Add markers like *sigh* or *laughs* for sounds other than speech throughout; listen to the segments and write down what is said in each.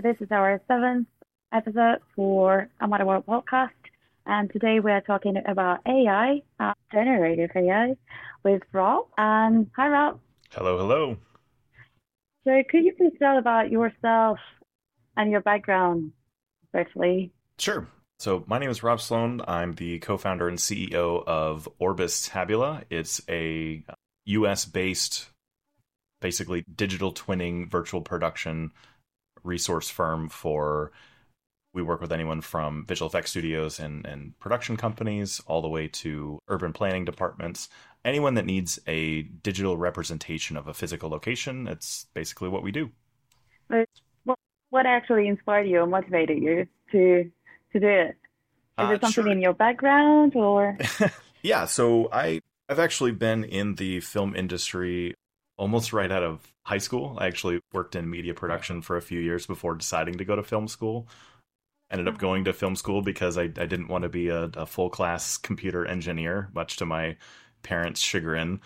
This is our seventh episode for Amada World podcast. And today we are talking about AI, uh, generative AI, with Rob. And hi, Rob. Hello, hello. So, could you please tell about yourself and your background briefly? Sure. So, my name is Rob Sloan. I'm the co founder and CEO of Orbis Tabula. It's a US based, basically digital twinning virtual production resource firm for we work with anyone from visual effects studios and, and production companies all the way to urban planning departments. Anyone that needs a digital representation of a physical location it's basically what we do. What, what actually inspired you or motivated you to to do it? Is uh, it something sure. in your background or? *laughs* Yeah so i i've actually been in the film industry almost right out of high school. I actually worked in media production for a few years before deciding to go to film school. Ended up mm-hmm. going to film school because I, I didn't want to be a, a full class computer engineer, much to my parents' chagrin.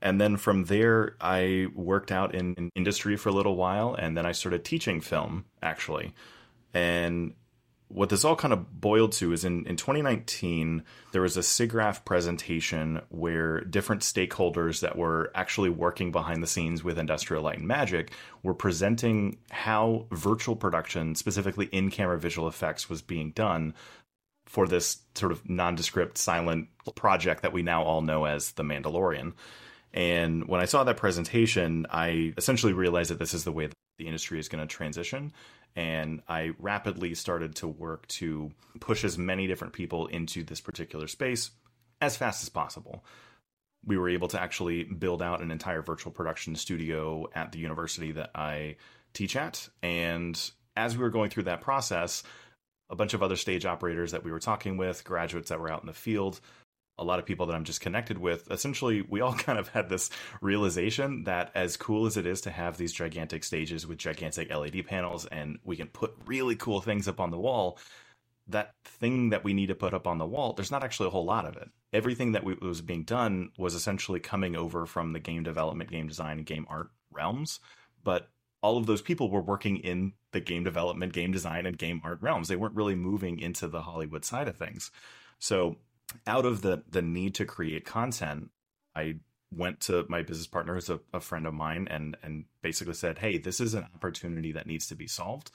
And then from there, I worked out in, in industry for a little while, and then I started teaching film actually. And what this all kind of boiled to is in, in 2019, there was a SIGGRAPH presentation where different stakeholders that were actually working behind the scenes with Industrial Light and Magic were presenting how virtual production, specifically in camera visual effects, was being done for this sort of nondescript silent project that we now all know as The Mandalorian. And when I saw that presentation, I essentially realized that this is the way the industry is going to transition and I rapidly started to work to push as many different people into this particular space as fast as possible. We were able to actually build out an entire virtual production studio at the university that I teach at. And as we were going through that process, a bunch of other stage operators that we were talking with, graduates that were out in the field, a lot of people that I'm just connected with, essentially, we all *laughs* kind of had this realization that as cool as it is to have these gigantic stages with gigantic LED panels and we can put really cool things up on the wall, that thing that we need to put up on the wall, there's not actually a whole lot of it. Everything that we, was being done was essentially coming over from the game development, game design, and game art realms. But all of those people were working in the game development, game design, and game art realms. They weren't really moving into the Hollywood side of things. So out of the the need to create content, I went to my business partner, who's a, a friend of mine, and and basically said, "Hey, this is an opportunity that needs to be solved."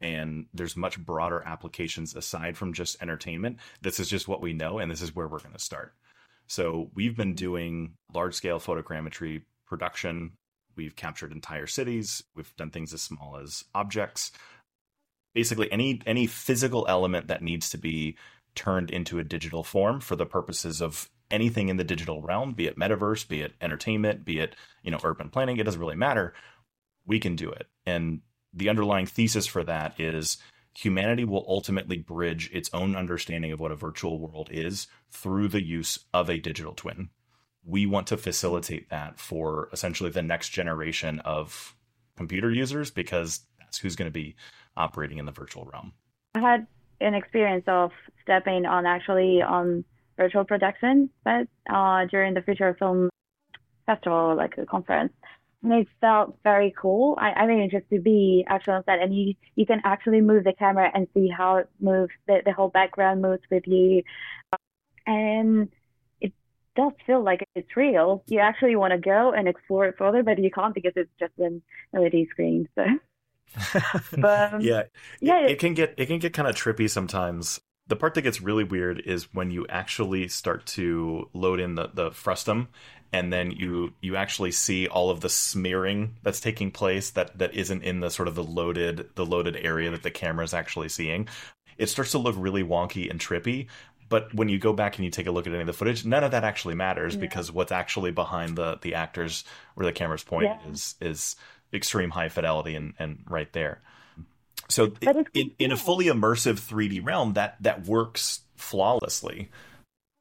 and there's much broader applications aside from just entertainment. This is just what we know, and this is where we're going to start. So we've been doing large scale photogrammetry production. We've captured entire cities. We've done things as small as objects. Basically, any any physical element that needs to be turned into a digital form for the purposes of anything in the digital realm, be it metaverse, be it entertainment, be it, you know, urban planning, it doesn't really matter. We can do it. And the underlying thesis for that is humanity will ultimately bridge its own understanding of what a virtual world is through the use of a digital twin. We want to facilitate that for essentially the next generation of computer users because that's who's going to be operating in the virtual realm. I had an experience of stepping on actually on virtual production, but uh, during the Future Film Festival, like a conference. And it felt very cool. I, I mean, just to be actually on set and you, you can actually move the camera and see how it moves, the, the whole background moves with you. And it does feel like it's real. You actually want to go and explore it further, but you can't because it's just an LED screen. So. *laughs* but um, yeah, yeah, it, it, can get it can get kind of trippy sometimes. The part that gets really weird is when you actually start to load in the the frustum, and then you you actually see all of the smearing that's taking place that that isn't in the sort of the loaded the loaded area that the camera is actually seeing. It starts to look really wonky and trippy, but when you go back and you take a look at any of the footage, none of that actually matters yeah. because what's actually behind the the actors where the camera's point yeah. is is extreme high fidelity and, and right there. So in, in a fully immersive 3D realm, that that works flawlessly.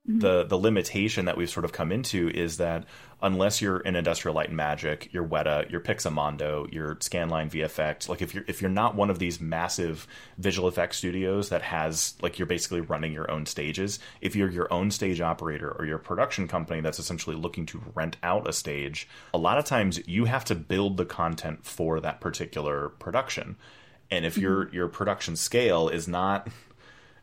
Mm-hmm. The the limitation that we've sort of come into is that unless you're in Industrial Light and Magic, you're Weta, your Pixomondo, your Scanline VFX, like if you're if you're not one of these massive visual effects studios that has like you're basically running your own stages, if you're your own stage operator or your production company that's essentially looking to rent out a stage, a lot of times you have to build the content for that particular production And if mm-hmm. your your production scale is not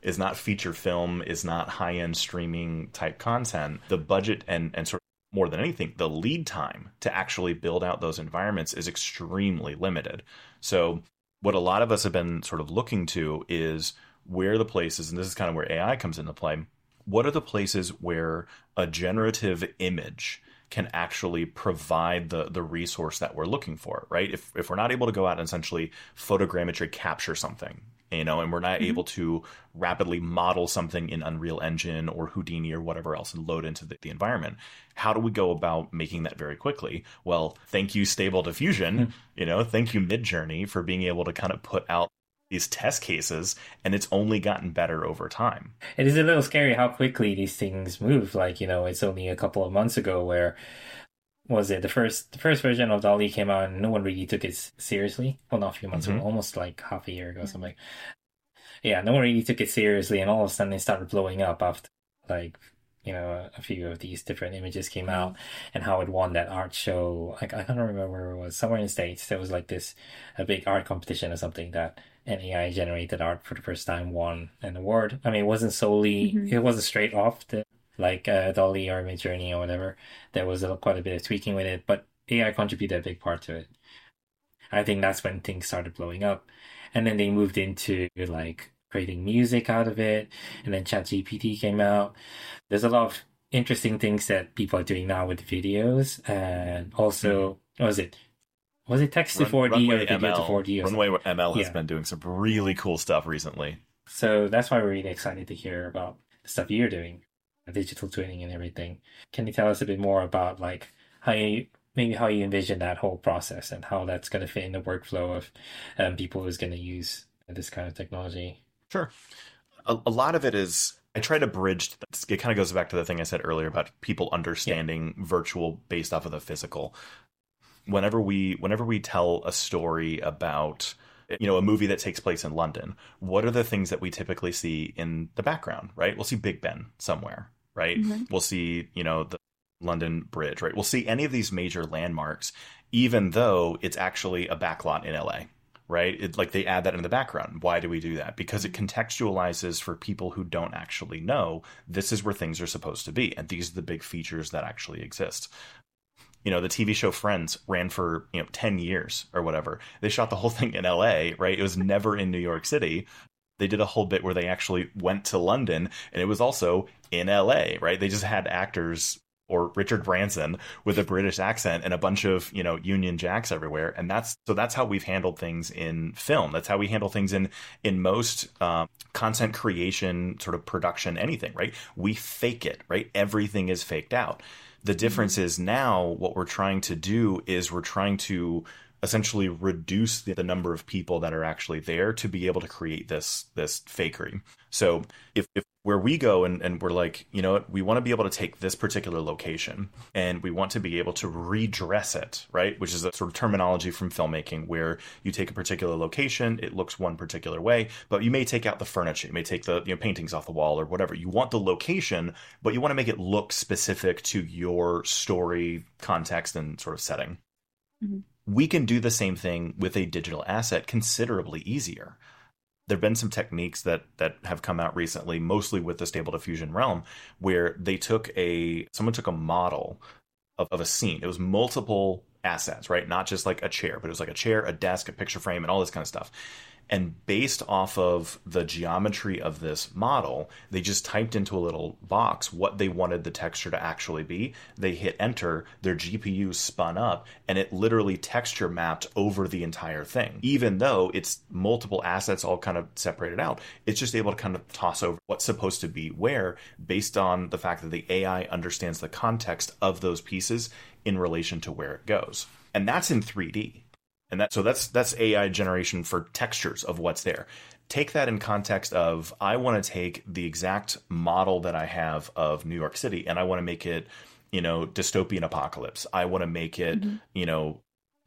is not feature film, is not high end streaming type content, the budget and and sort of more than anything, the lead time to actually build out those environments is extremely limited. So what a lot of us have been sort of looking to is where the places, and this is kind of where AI comes into play. What are the places where a generative image can actually provide the the resource that we're looking for, right? If if we're not able to go out and essentially photogrammetry capture something, you know, and we're not mm-hmm. able to rapidly model something in Unreal Engine or Houdini or whatever else and load into the, the environment, how do we go about making that very quickly? Well, thank you, Stable Diffusion. Mm-hmm. You know, thank you, Midjourney, for being able to kind of put out these test cases and it's only gotten better over time. It is a little scary how quickly these things move. Like, you know, it's only a couple of months ago where was it the first the first version of DALL-E came out and no one really took it seriously. Well not a few months mm-hmm. ago, almost like half a year ago, something. Yeah, no one really took it seriously and all of a sudden it started blowing up after like you know, a few of these different images came mm-hmm. out and how it won that art show. Like, I can't remember where it was, somewhere in the States. There was like this, a big art competition or something that an AI generated art for the first time won an award. I mean, it wasn't solely, mm-hmm. it wasn't straight off the, like, uh, DALL-E or Midjourney or whatever. There was a, quite a bit of tweaking with it, but AI contributed a big part to it. I think that's when things started blowing up. And then they moved into like creating music out of it. And then ChatGPT came out. There's a lot of interesting things that people are doing now with videos. And also, what was it? Was it text to 4D Runway or video ML. to 4D? Or Runway something? ML has yeah. been doing some really cool stuff recently. So that's why we're really excited to hear about the stuff you're doing, digital twinning and everything. Can you tell us a bit more about like how you maybe how you envision that whole process and how that's going to fit in the workflow of um, people who's going to use this kind of technology? Sure. A, a lot of it is I try to bridge. It kind of goes back to the thing I said earlier about people understanding yeah. virtual based off of the physical. Whenever we whenever we tell a story about you know a movie that takes place in London, what are the things that we typically see in the background? Right, we'll see Big Ben somewhere. Right, mm-hmm. we'll see you know the London Bridge. Right, we'll see any of these major landmarks, even though it's actually a backlot in LA right? It, like they add that in the background. Why do we do that? Because it contextualizes for people who don't actually know this is where things are supposed to be, and these are the big features that actually exist. You know, the TV show Friends ran for you know ten years or whatever. They shot the whole thing in L.A. Right? It was never in New York City. They did a whole bit where they actually went to London, and it was also in L.A. Right? They just had actors or Richard Branson with a British accent and a bunch of, you know, Union Jacks everywhere. And that's, so that's how we've handled things in film. That's how we handle things in, in most um, content creation, sort of production, anything, right? We fake it, right? Everything is faked out. The difference mm-hmm. is now what we're trying to do is we're trying to essentially reduce the, the, number of people that are actually there to be able to create this this fakery. So if, if where we go and, and we're like, you know what, we want to be able to take this particular location and we want to be able to redress it, right? Which is a sort of terminology from filmmaking where you take a particular location, it looks one particular way, but you may take out the furniture, you may take the you know, paintings off the wall or whatever. You want the location, but you want to make it look specific to your story, context, and sort of setting. Mm-hmm we can do the same thing with a digital asset considerably easier. There have been some techniques that that have come out recently, mostly with the stable diffusion realm, where they took a someone took a model of, of a scene. It was multiple assets, right? Not just like a chair, but it was like a chair, a desk, a picture frame, and all this kind of stuff. And based off of the geometry of this model, they just typed into a little box what they wanted the texture to actually be. They hit enter, their GPU spun up, and it literally texture mapped over the entire thing. Even though it's multiple assets all kind of separated out, it's just able to kind of toss over what's supposed to be where based on the fact that the AI understands the context of those pieces in relation to where it goes. And that's in 3D and that so that's that's AI generation for textures of what's there. Take that in context of I want to take the exact model that I have of New York City and I want to make it, you know, dystopian apocalypse. I want to make it, mm-hmm. you know,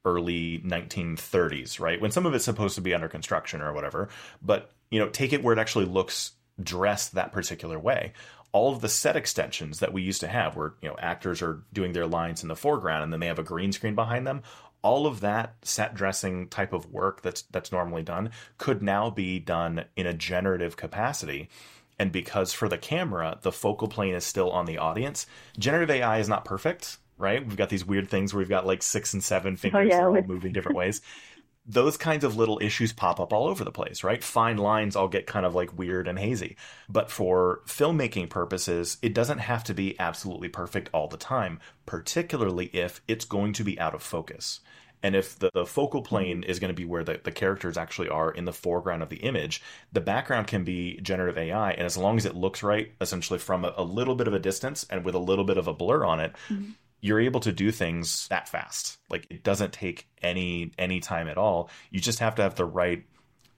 early 1930s, right? When some of it's supposed to be under construction or whatever, but you know, take it where it actually looks dressed that particular way all of the set extensions that we used to have where you know actors are doing their lines in the foreground and then they have a green screen behind them all of that set dressing type of work that's that's normally done could now be done in a generative capacity. And because for the camera the focal plane is still on the audience. Generative ai is not perfect right? We've got these weird things where we've got like six and seven fingers oh, yeah, all moving different ways *laughs* those kinds of little issues pop up all over the place, right? Fine lines all get kind of like weird and hazy. But for filmmaking purposes, it doesn't have to be absolutely perfect all the time, particularly if it's going to be out of focus. And if the, the focal plane is going to be where the, the characters actually are in the foreground of the image, the background can be generative AI. And as long as it looks right, essentially from a, a little bit of a distance and with a little bit of a blur on it, mm-hmm you're able to do things that fast. Like it doesn't take any any time at all. You just have to have the right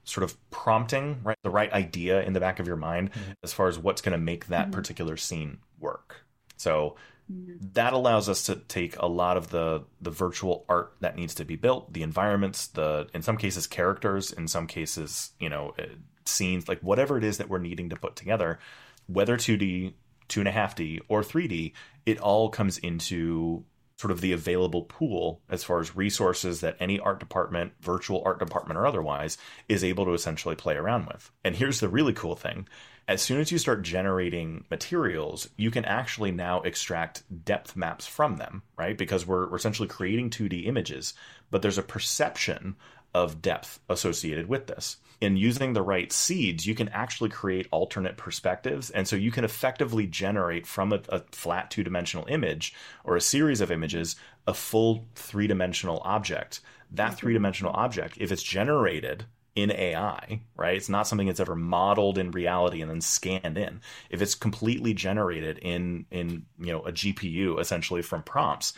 sort of prompting, right? The right idea in the back of your mind mm-hmm. as far as what's going to make that mm-hmm. particular scene work. So mm-hmm. that allows us to take a lot of the the virtual art that needs to be built, the environments, the in some cases characters, in some cases, you know, uh, scenes, like whatever it is that we're needing to put together, whether 2D, two and a half D or 3D, it all comes into sort of the available pool as far as resources that any art department, virtual art department or otherwise, is able to essentially play around with. And here's the really cool thing. As soon as you start generating materials, you can actually now extract depth maps from them, right? Because we're, we're essentially creating 2D images, but there's a perception of depth associated with this. In using the right seeds, you can actually create alternate perspectives. And so you can effectively generate from a, a flat two dimensional image or a series of images a full three dimensional object. That mm-hmm. three dimensional object, if it's generated in AI, right? It's not something that's ever modeled in reality and then scanned in. If it's completely generated in in you know a GPU essentially from prompts,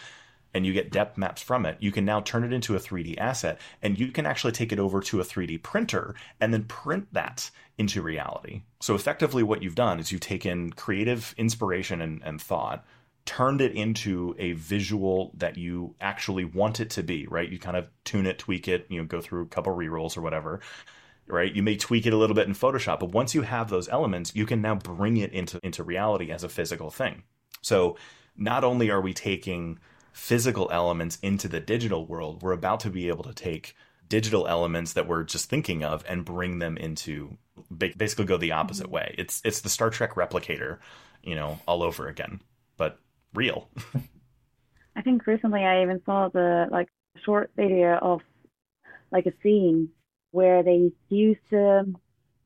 and you get depth maps from it, you can now turn it into a 3D asset and you can actually take it over to a 3D printer and then print that into reality. So effectively what you've done is you've taken creative inspiration and, and thought, turned it into a visual that you actually want it to be, right? You kind of tune it, tweak it, you know, go through a couple rerolls or whatever. Right, you may tweak it a little bit in Photoshop, but once you have those elements, you can now bring it into into reality as a physical thing. So, not only are we taking physical elements into the digital world, we're about to be able to take digital elements that we're just thinking of and bring them into basically go the opposite mm-hmm. way. It's it's the Star Trek replicator, you know, all over again, but real. *laughs* I think recently I even saw the like short video of like a scene where they used um,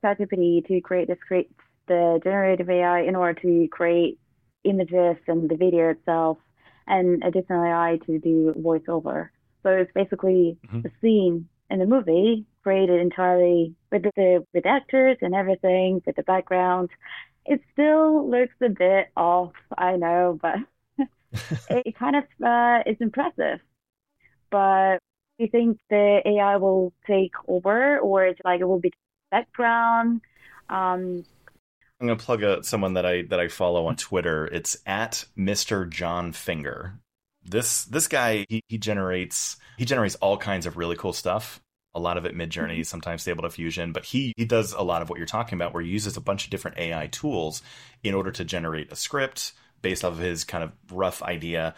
ChatGPT to create this create the generative AI in order to create images and the video itself and additional AI to do voiceover. So it's basically mm-hmm. a scene in the movie created entirely with the with actors and everything, with the background. It still looks a bit off, I know, but *laughs* it kind of uh, is impressive. But do you think the AI will take over, or it's like it will be background? Um, I'm gonna plug a, someone that I that I follow on Twitter. It's at Mr. Jon Finger. This this guy he, he generates he generates all kinds of really cool stuff. A lot of it Midjourney, mm-hmm. sometimes Stable Diffusion, but he he does a lot of what you're talking about, where he uses a bunch of different AI tools in order to generate a script based off of his kind of rough idea,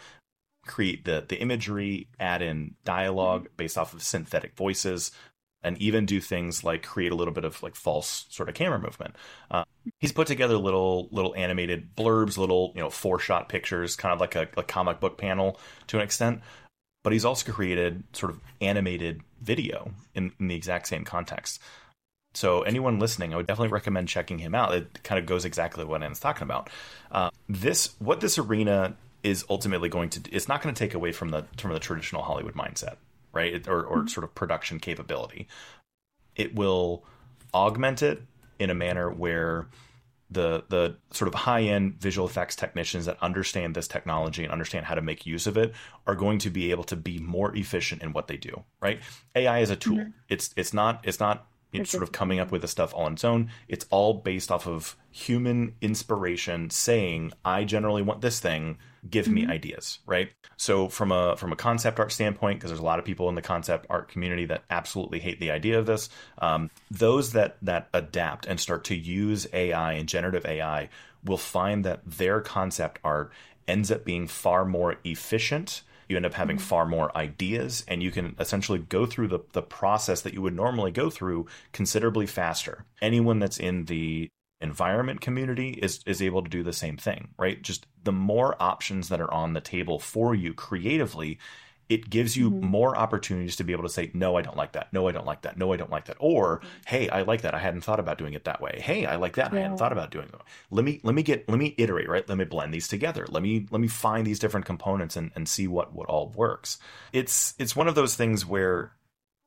create the the imagery, add in dialogue mm-hmm. based off of synthetic voices, and even do things like create a little bit of like false sort of camera movement. Uh, he's put together little little animated blurbs, little you know four shot pictures, kind of like a, a comic book panel to an extent. But he's also created sort of animated video in, in the exact same context. So anyone listening, I would definitely recommend checking him out. It kind of goes exactly what Anne's talking about. Uh, this what this arena is ultimately going to it's not going to take away from the from the traditional Hollywood mindset right? Or, or mm-hmm. sort of production capability. It will augment it in a manner where the the sort of high end visual effects technicians that understand this technology and understand how to make use of it are going to be able to be more efficient in what they do. Right? AI is a tool. Mm-hmm. It's it's not it's not it's sort of coming up with the stuff all on its own. It's all based off of human inspiration saying, I generally want this thing, give mm-hmm. me ideas, right? So from a from a concept art standpoint, because there's a lot of people in the concept art community that absolutely hate the idea of this, um, those that that adapt and start to use AI and generative AI will find that their concept art ends up being far more efficient You end up having mm-hmm. far more ideas, and you can essentially go through the, the process that you would normally go through considerably faster. Anyone that's in the environment community is is able to do the same thing, right? Just the more options that are on the table for you creatively, it gives you mm-hmm. more opportunities to be able to say, no, I don't like that. No, I don't like that. No, I don't like that. Or, hey, I like that. I hadn't thought about doing it that way. Hey, I like that. Yeah. I hadn't thought about doing it. Let me let me get let me iterate, right? Let me blend these together. Let me let me find these different components and, and see what what all works. It's it's one of those things where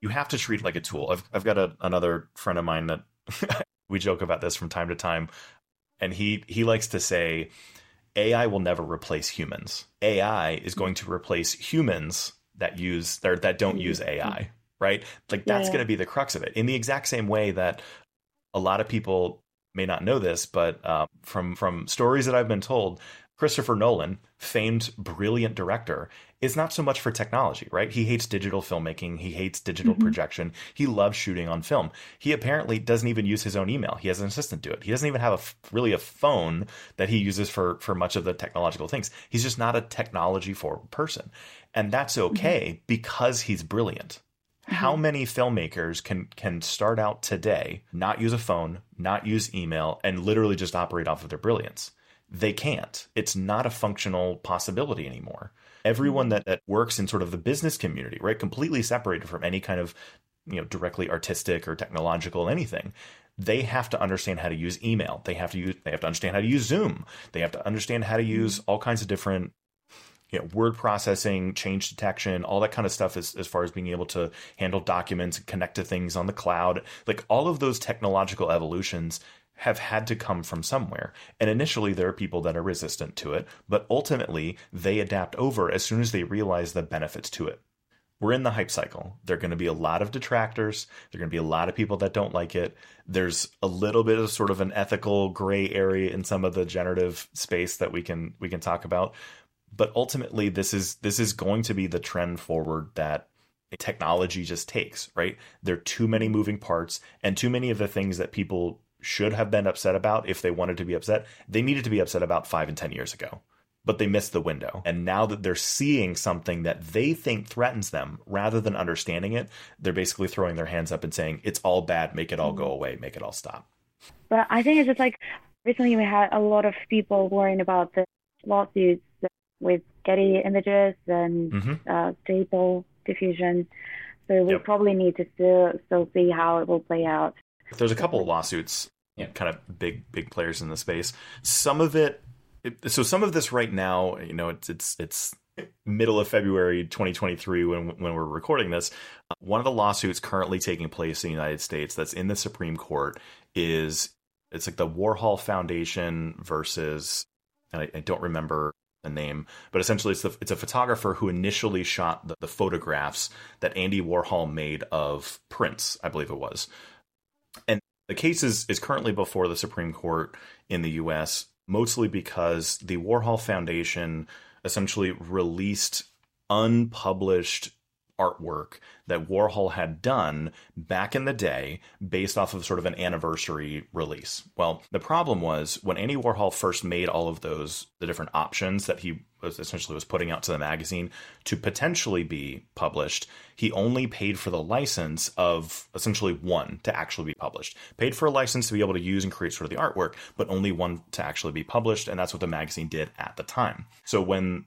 you have to treat it like a tool. I've I've got a, another friend of mine that *laughs* we joke about this from time to time, and he he likes to say AI will never replace humans. AI is going to replace humans that use or that don't use mm-hmm. AI, right? Like that's yeah. going to be the crux of it. In the exact same way that a lot of people may not know this, but uh, from from stories that I've been told, Christopher Nolan, famed brilliant director, is not so much for technology, right? He hates digital filmmaking. He hates digital mm-hmm. projection. He loves shooting on film. He apparently doesn't even use his own email. He has an assistant do it. He doesn't even have a really a phone that he uses for for much of the technological things. He's just not a technology forward person, and that's mm-hmm. okay mm-hmm. because he's brilliant. Mm-hmm. How many filmmakers can can start out today, not use a phone, not use email, and literally just operate off of their brilliance? They can't. It's not a functional possibility anymore everyone that, that works in sort of the business community, right? Completely separated from any kind of, you know, directly artistic or technological anything. They have to understand how to use email. They have to use they have to understand how to use Zoom. They have to understand how to mm-hmm. use all kinds of different you know, word processing, change detection, all that kind of stuff as, as far as being able to handle documents and connect to things on the cloud. Like all of those technological evolutions have had to come from somewhere. And initially, there are people that are resistant to it, but ultimately, they adapt over as soon as they realize the benefits to it. We're in the hype cycle. There are going to be a lot of detractors. There are going to be a lot of people that don't like it. There's a little bit of sort of an ethical gray area in some of the generative space that we can we can talk about. But ultimately, this is this is going to be the trend forward that technology just takes. Right? There are too many moving parts, and too many of the things that people should have been upset about if they wanted to be upset, they needed to be upset about five and 10 years ago. But they missed the window. And now that they're seeing something that they think threatens them, rather than understanding it, they're basically throwing their hands up and saying, it's all bad, make it all go away, make it all stop. But I think it's just like recently we had a lot of people worrying about the lawsuits with Getty images and mm-hmm. uh, stable diffusion. So we yep. probably need to still, still see how it will play out. There's a couple of lawsuits, kind of big big players in the space. Some of it, it, so some of this right now, you know, it's it's it's middle of February 2023 when when we're recording this. One of the lawsuits currently taking place in the United States that's in the Supreme Court is it's like the Warhol Foundation versus I, I don't remember the name, but essentially it's the, it's a photographer who initially shot the, the photographs that Andy Warhol made of Prince, I believe it was. And the case is, is currently before the Supreme Court in the US, mostly because the Warhol Foundation essentially released unpublished artwork that Warhol had done back in the day based off of sort of an anniversary release. Well, the problem was when Andy Warhol first made all of those the different options that he was essentially was putting out to the magazine to potentially be published, he only paid for the license of essentially one to actually be published. Paid for a license to be able to use and create sort of the artwork, but only one to actually be published, and that's what the magazine did at the time. So when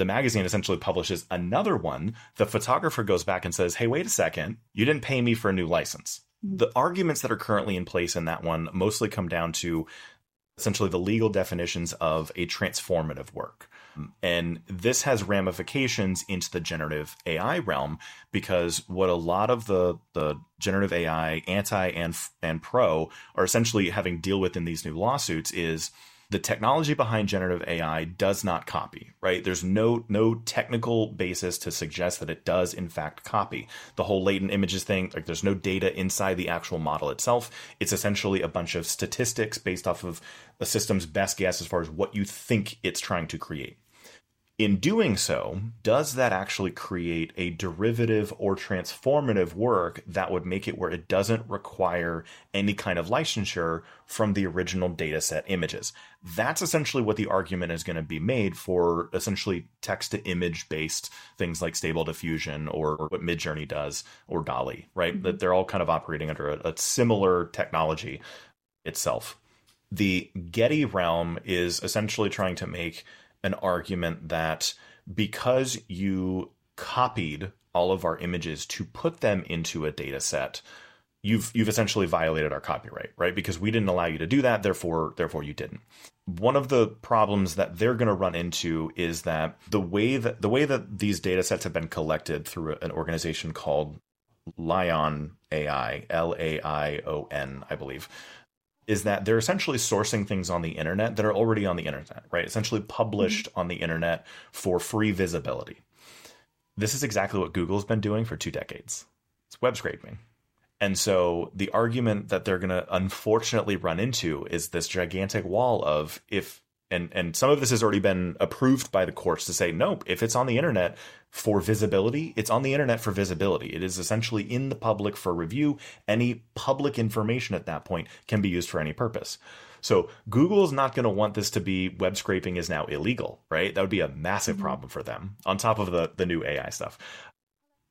the magazine essentially publishes another one, the photographer goes back and says, Hey, wait a second, you didn't pay me for a new license. Mm-hmm. The arguments that are currently in place in that one mostly come down to essentially the legal definitions of a transformative work. And this has ramifications into the generative AI realm because what a lot of the, the generative AI anti and, and pro are essentially having deal with in these new lawsuits is the technology behind generative AI does not copy, right? There's no no technical basis to suggest that it does in fact copy. The whole latent images thing, like there's no data inside the actual model itself. It's essentially a bunch of statistics based off of a system's best guess as far as what you think it's trying to create In doing so, does that actually create a derivative or transformative work that would make it where it doesn't require any kind of licensure from the original dataset images? That's essentially what the argument is going to be made for essentially text to image based things like Stable Diffusion or, or what Midjourney does or DALL-E, right? Mm-hmm. That they're all kind of operating under a, a similar technology itself. The Getty realm is essentially trying to make an argument that because you copied all of our images to put them into a data set, you've you've essentially violated our copyright, right? Because we didn't allow you to do that, therefore therefore you didn't. One of the problems that they're going to run into is that the way that the way that these data sets have been collected through an organization called LAION AI, L A I O N, I believe is that they're essentially sourcing things on the internet that are already on the internet, right? Essentially published mm-hmm. on the internet for free visibility. This is exactly what Google's been doing for two decades. It's web scraping. And so the argument that they're going to unfortunately run into is this gigantic wall of if and and some of this has already been approved by the courts to say nope if it's on the internet for visibility it's on the internet for visibility. It is essentially in the public for review. Any public information at that point can be used for any purpose. So google is not going to want this to be web scraping is now illegal right? That would be a massive mm-hmm. problem for them on top of the the new ai stuff.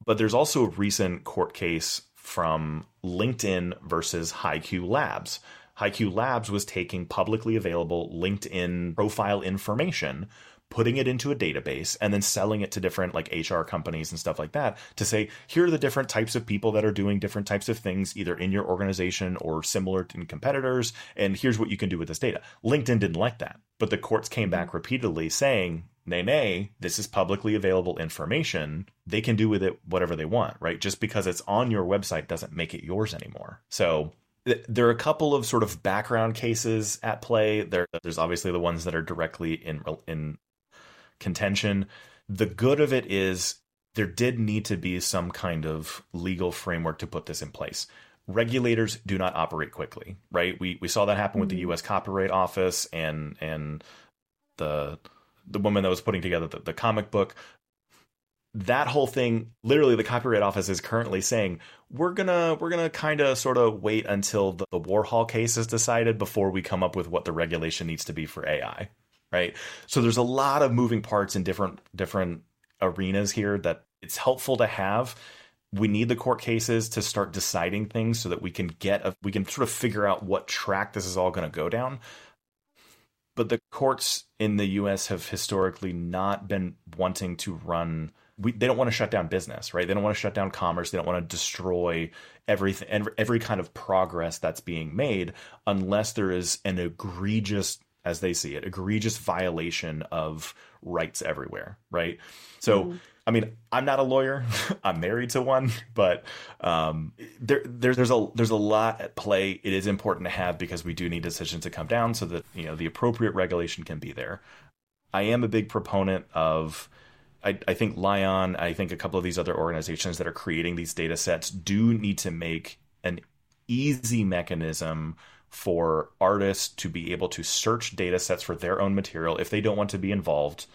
But there's also a recent court case from linkedin versus hiQ Labs hiQ Labs was taking publicly available LinkedIn profile information, putting it into a database, and then selling it to different like HR companies and stuff like that to say, here are the different types of people that are doing different types of things, either in your organization or similar to competitors, and here's what you can do with this data. LinkedIn didn't like that, but the courts came back repeatedly saying, nay, nay, this is publicly available information. They can do with it whatever they want, right? Just because it's on your website doesn't make it yours anymore. So there are a couple of sort of background cases at play. There, there's obviously the ones that are directly in in contention. The good of it is there did need to be some kind of legal framework to put this in place. Regulators do not operate quickly, right? We we saw that happen with the mm-hmm. U.S. Copyright Office and and the the woman that was putting together the, the comic book that whole thing literally the copyright office is currently saying we're gonna we're gonna kind of sort of wait until the, the, warhol case is decided before we come up with what the regulation needs to be for ai right? So there's a lot of moving parts in different different arenas here that it's helpful to have. We need the court cases to start deciding things so that we can get a, we can sort of figure out what track this is all going to go down. But the courts in the US have historically not been wanting to run we, they don't want to shut down business, right? They don't want to shut down commerce. They don't want to destroy everything and every kind of progress that's being made unless there is an egregious, as they see it, egregious violation of rights everywhere, right? So, mm. I mean, I'm not a lawyer. *laughs* I'm married to one, *laughs* but um, there, there, there's a there's a lot at play. It is important to have because we do need decisions to come down so that you know the appropriate regulation can be there. I am a big proponent of I, I think Laion, I think a couple of these other organizations that are creating these data sets do need to make an easy mechanism for artists to be able to search data sets for their own material if they don't want to be involved.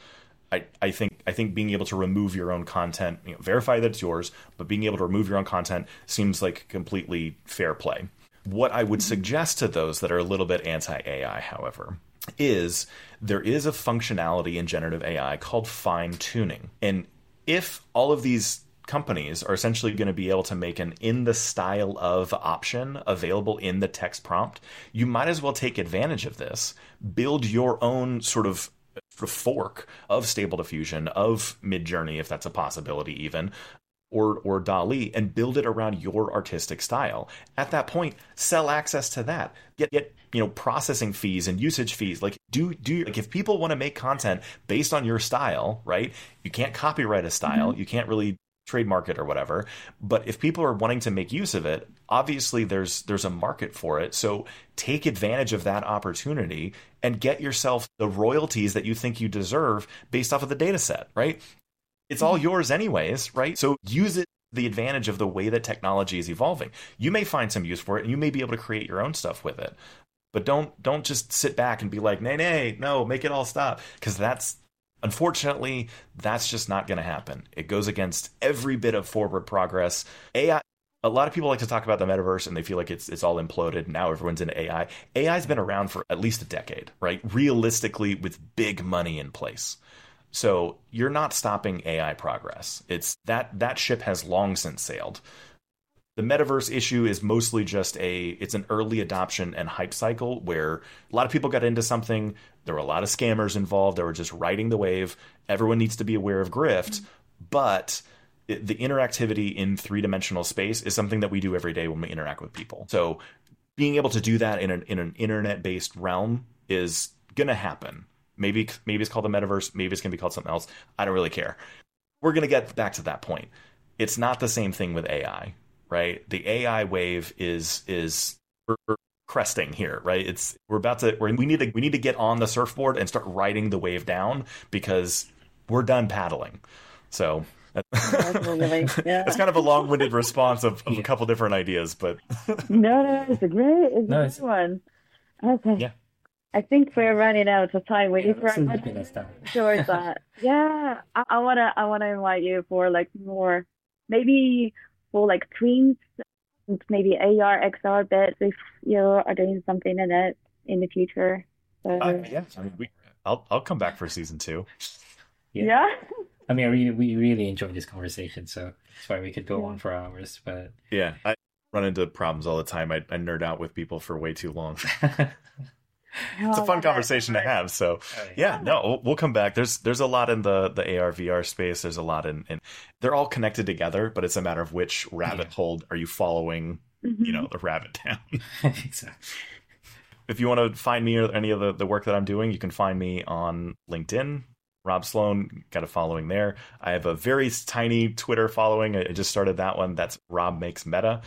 I, I think I think being able to remove your own content, you know, verify that it's yours, but being able to remove your own content seems like completely fair play. What I would suggest to those that are a little bit anti AI, however, is there is a functionality in generative AI called fine tuning. And if all of these companies are essentially going to be able to make an in the style of option available in the text prompt, you might as well take advantage of this. Build your own sort of fork of stable diffusion of midjourney if that's a possibility even or or DALL-E and build it around your artistic style. At that point, sell access to that. Get get you know processing fees and usage fees. Like do do like if people want to make content based on your style, right? You can't copyright a style. Mm-hmm. You can't really trademark it or whatever. But if people are wanting to make use of it, obviously there's there's a market for it. So take advantage of that opportunity and get yourself the royalties that you think you deserve based off of the data set, right? It's all mm-hmm. yours anyways, right? So use it the advantage of the way that technology is evolving. You may find some use for it and you may be able to create your own stuff with it. But don't don't just sit back and be like, "Nay, nay, no, make it all stop," because that's Unfortunately, that's just not going to happen. It goes against every bit of forward progress. AI a lot of people like to talk about the metaverse and they feel like it's it's all imploded. Now everyone's into AI. AI's been around for at least a decade, right? Realistically with big money in place. So you're not stopping AI progress. It's that that ship has long since sailed. The metaverse issue is mostly just a it's an early adoption and hype cycle where a lot of people got into something, there were a lot of scammers involved, they were just riding the wave. Everyone needs to be aware of grift, mm-hmm. but it, the interactivity in three-dimensional space is something that we do every day when we interact with people. So being able to do that in an in an internet-based realm is going to happen. Maybe maybe it's called the metaverse, maybe it's going to be called something else. I don't really care. We're going to get back to that point. It's not the same thing with AI, right? The AI wave is is cresting here, right? It's we're about to we're, we need to we need to get on the surfboard and start riding the wave down because we're done paddling. So really, *laughs* yeah. it's kind of a long-winded *laughs* response of, of yeah. a couple different ideas, but no, no, it's a great, it's no, a it's... one. Okay. Yeah. I think we're running out of time. Waiting yeah, for *laughs* sure that. *laughs* yeah, I, I, wanna, I wanna invite you for like more, maybe for like tweens, maybe AR, XR bits if you are doing something in it in the future. So, uh, yeah, I mean, we, I'll, I'll come back for season two. Yeah. yeah. *laughs* I mean, we we really enjoyed this conversation, so that's why we could go on for hours. But yeah, I run into problems all the time. I, I nerd out with people for way too long. *laughs* it's a fun conversation to have. So oh, yeah, no, we'll come back. There's there's a lot in the the AR VR space. There's a lot in, in they're all connected together, but it's a matter of which rabbit yeah. hole are you following. Mm-hmm. You know, the rabbit *laughs* down. *laughs* exactly. If you want to find me or any of the, the work that I'm doing, you can find me on LinkedIn, Rob Sloan, got a following there. I have a very tiny Twitter following. I just started that one. That's Rob Makes Meta.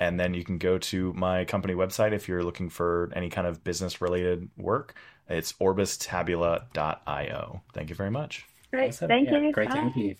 And then you can go to my company website if you're looking for any kind of business related work. It's orbistabula.io. Thank you very much. Great. Awesome. Thank yeah, you. Great Bye. to meet you.